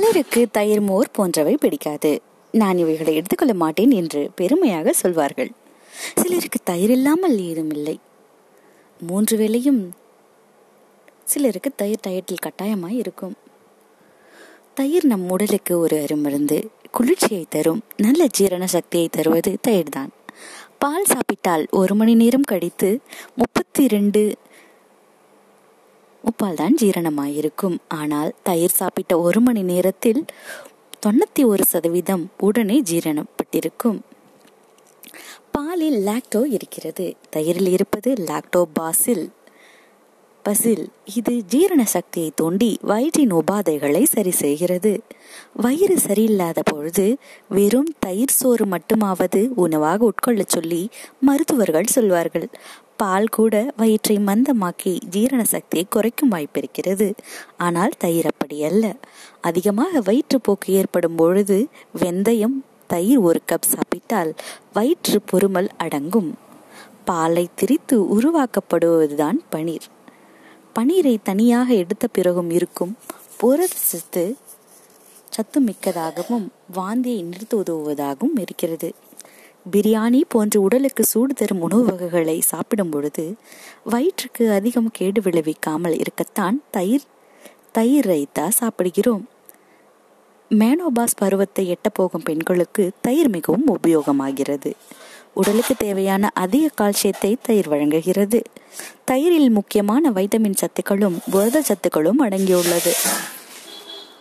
சிலருக்கு தயிர் மோர் போன்றவை பிடிக்காது. நான் இவைகளை எடுத்துக்கொள்ள மாட்டேன் என்று பெருமையாக சொல்வார்கள். சிலருக்கு தயிர் இல்லாமல் ஏதும் இல்லை. மூன்று வேளையும் சிலருக்கு தயிர் டயட்டில் கட்டாயமாய் இருக்கும். தயிர் நம் உடலுக்கு ஒரு அருமருந்து குளிர்ச்சியை தரும் நல்ல ஜீரண சக்தியை தருவது தயிர்தான். பால் சாப்பிட்டால் ஒரு மணி நேரம் கழித்து முப்பத்தி ரெண்டு உப்பால் தான் ஜீரணமாயிருக்கும். ஆனால் தயிர் சாப்பிட்ட ஒரு மணி நேரத்தில் தொண்ணூத்தி ஒரு சதவீதம் உடனே ஜீரணப்பட்டிருக்கும். பாலில் லாக்டோ இருக்கிறது. தயிரில் இருப்பது லாக்டோ பாசில் பசில் இது ஜீரண சக்தியை தூண்டி வயிற்றின் உபாதைகளை சரி செய்கிறது. வயிறு சரியில்லாத பொழுது வெறும் தயிர் சோறு மட்டுமாவது உணவாக உட்கொள்ளச் சொல்லி மருத்துவர்கள் சொல்வார்கள். பால் கூட வயிற்றை மந்தமாக்கி ஜீரண சக்தியை குறைக்கும் வாய்ப்பிருக்கிறது ஆனால் தயிர் அப்படி அல்ல. அதிகமாக வயிற்றுப்போக்கு ஏற்படும் பொழுது வெந்தயம் தயிர் ஒரு கப் சாப்பிட்டால் வயிற்று பொறுமல் அடங்கும். பாலை திரித்து உருவாக்கப்படுவதுதான் பனீர். பனீரை தனியாக எடுத்த பிறகும் இருக்கும் புரத சத்து சத்து மிக்கதாகவும் வாந்தியை நிறுத்த உதவுவதாகவும் இருக்கிறது. பிரியாணி போன்ற உடலுக்கு சூடு தரும் உணவு வகைகளை சாப்பிடும் பொழுது வயிற்றுக்கு அதிகம் கேடு விளைவிக்காமல் இருக்கத்தான் தயிர் தயிர் ரைத்தா சாப்பிடுகிறோம். மேனோபாஸ் பருவத்தை எட்டப்போகும் பெண்களுக்கு தயிர் மிகவும் உபயோகமாகிறது. உடலுக்கு தேவையான அதிக கால்சியத்தை தயிர் வழங்குகிறது. தயிரில் முக்கியமான வைட்டமின் சத்துக்களும் புரத சத்துக்களும் அடங்கியுள்ளது.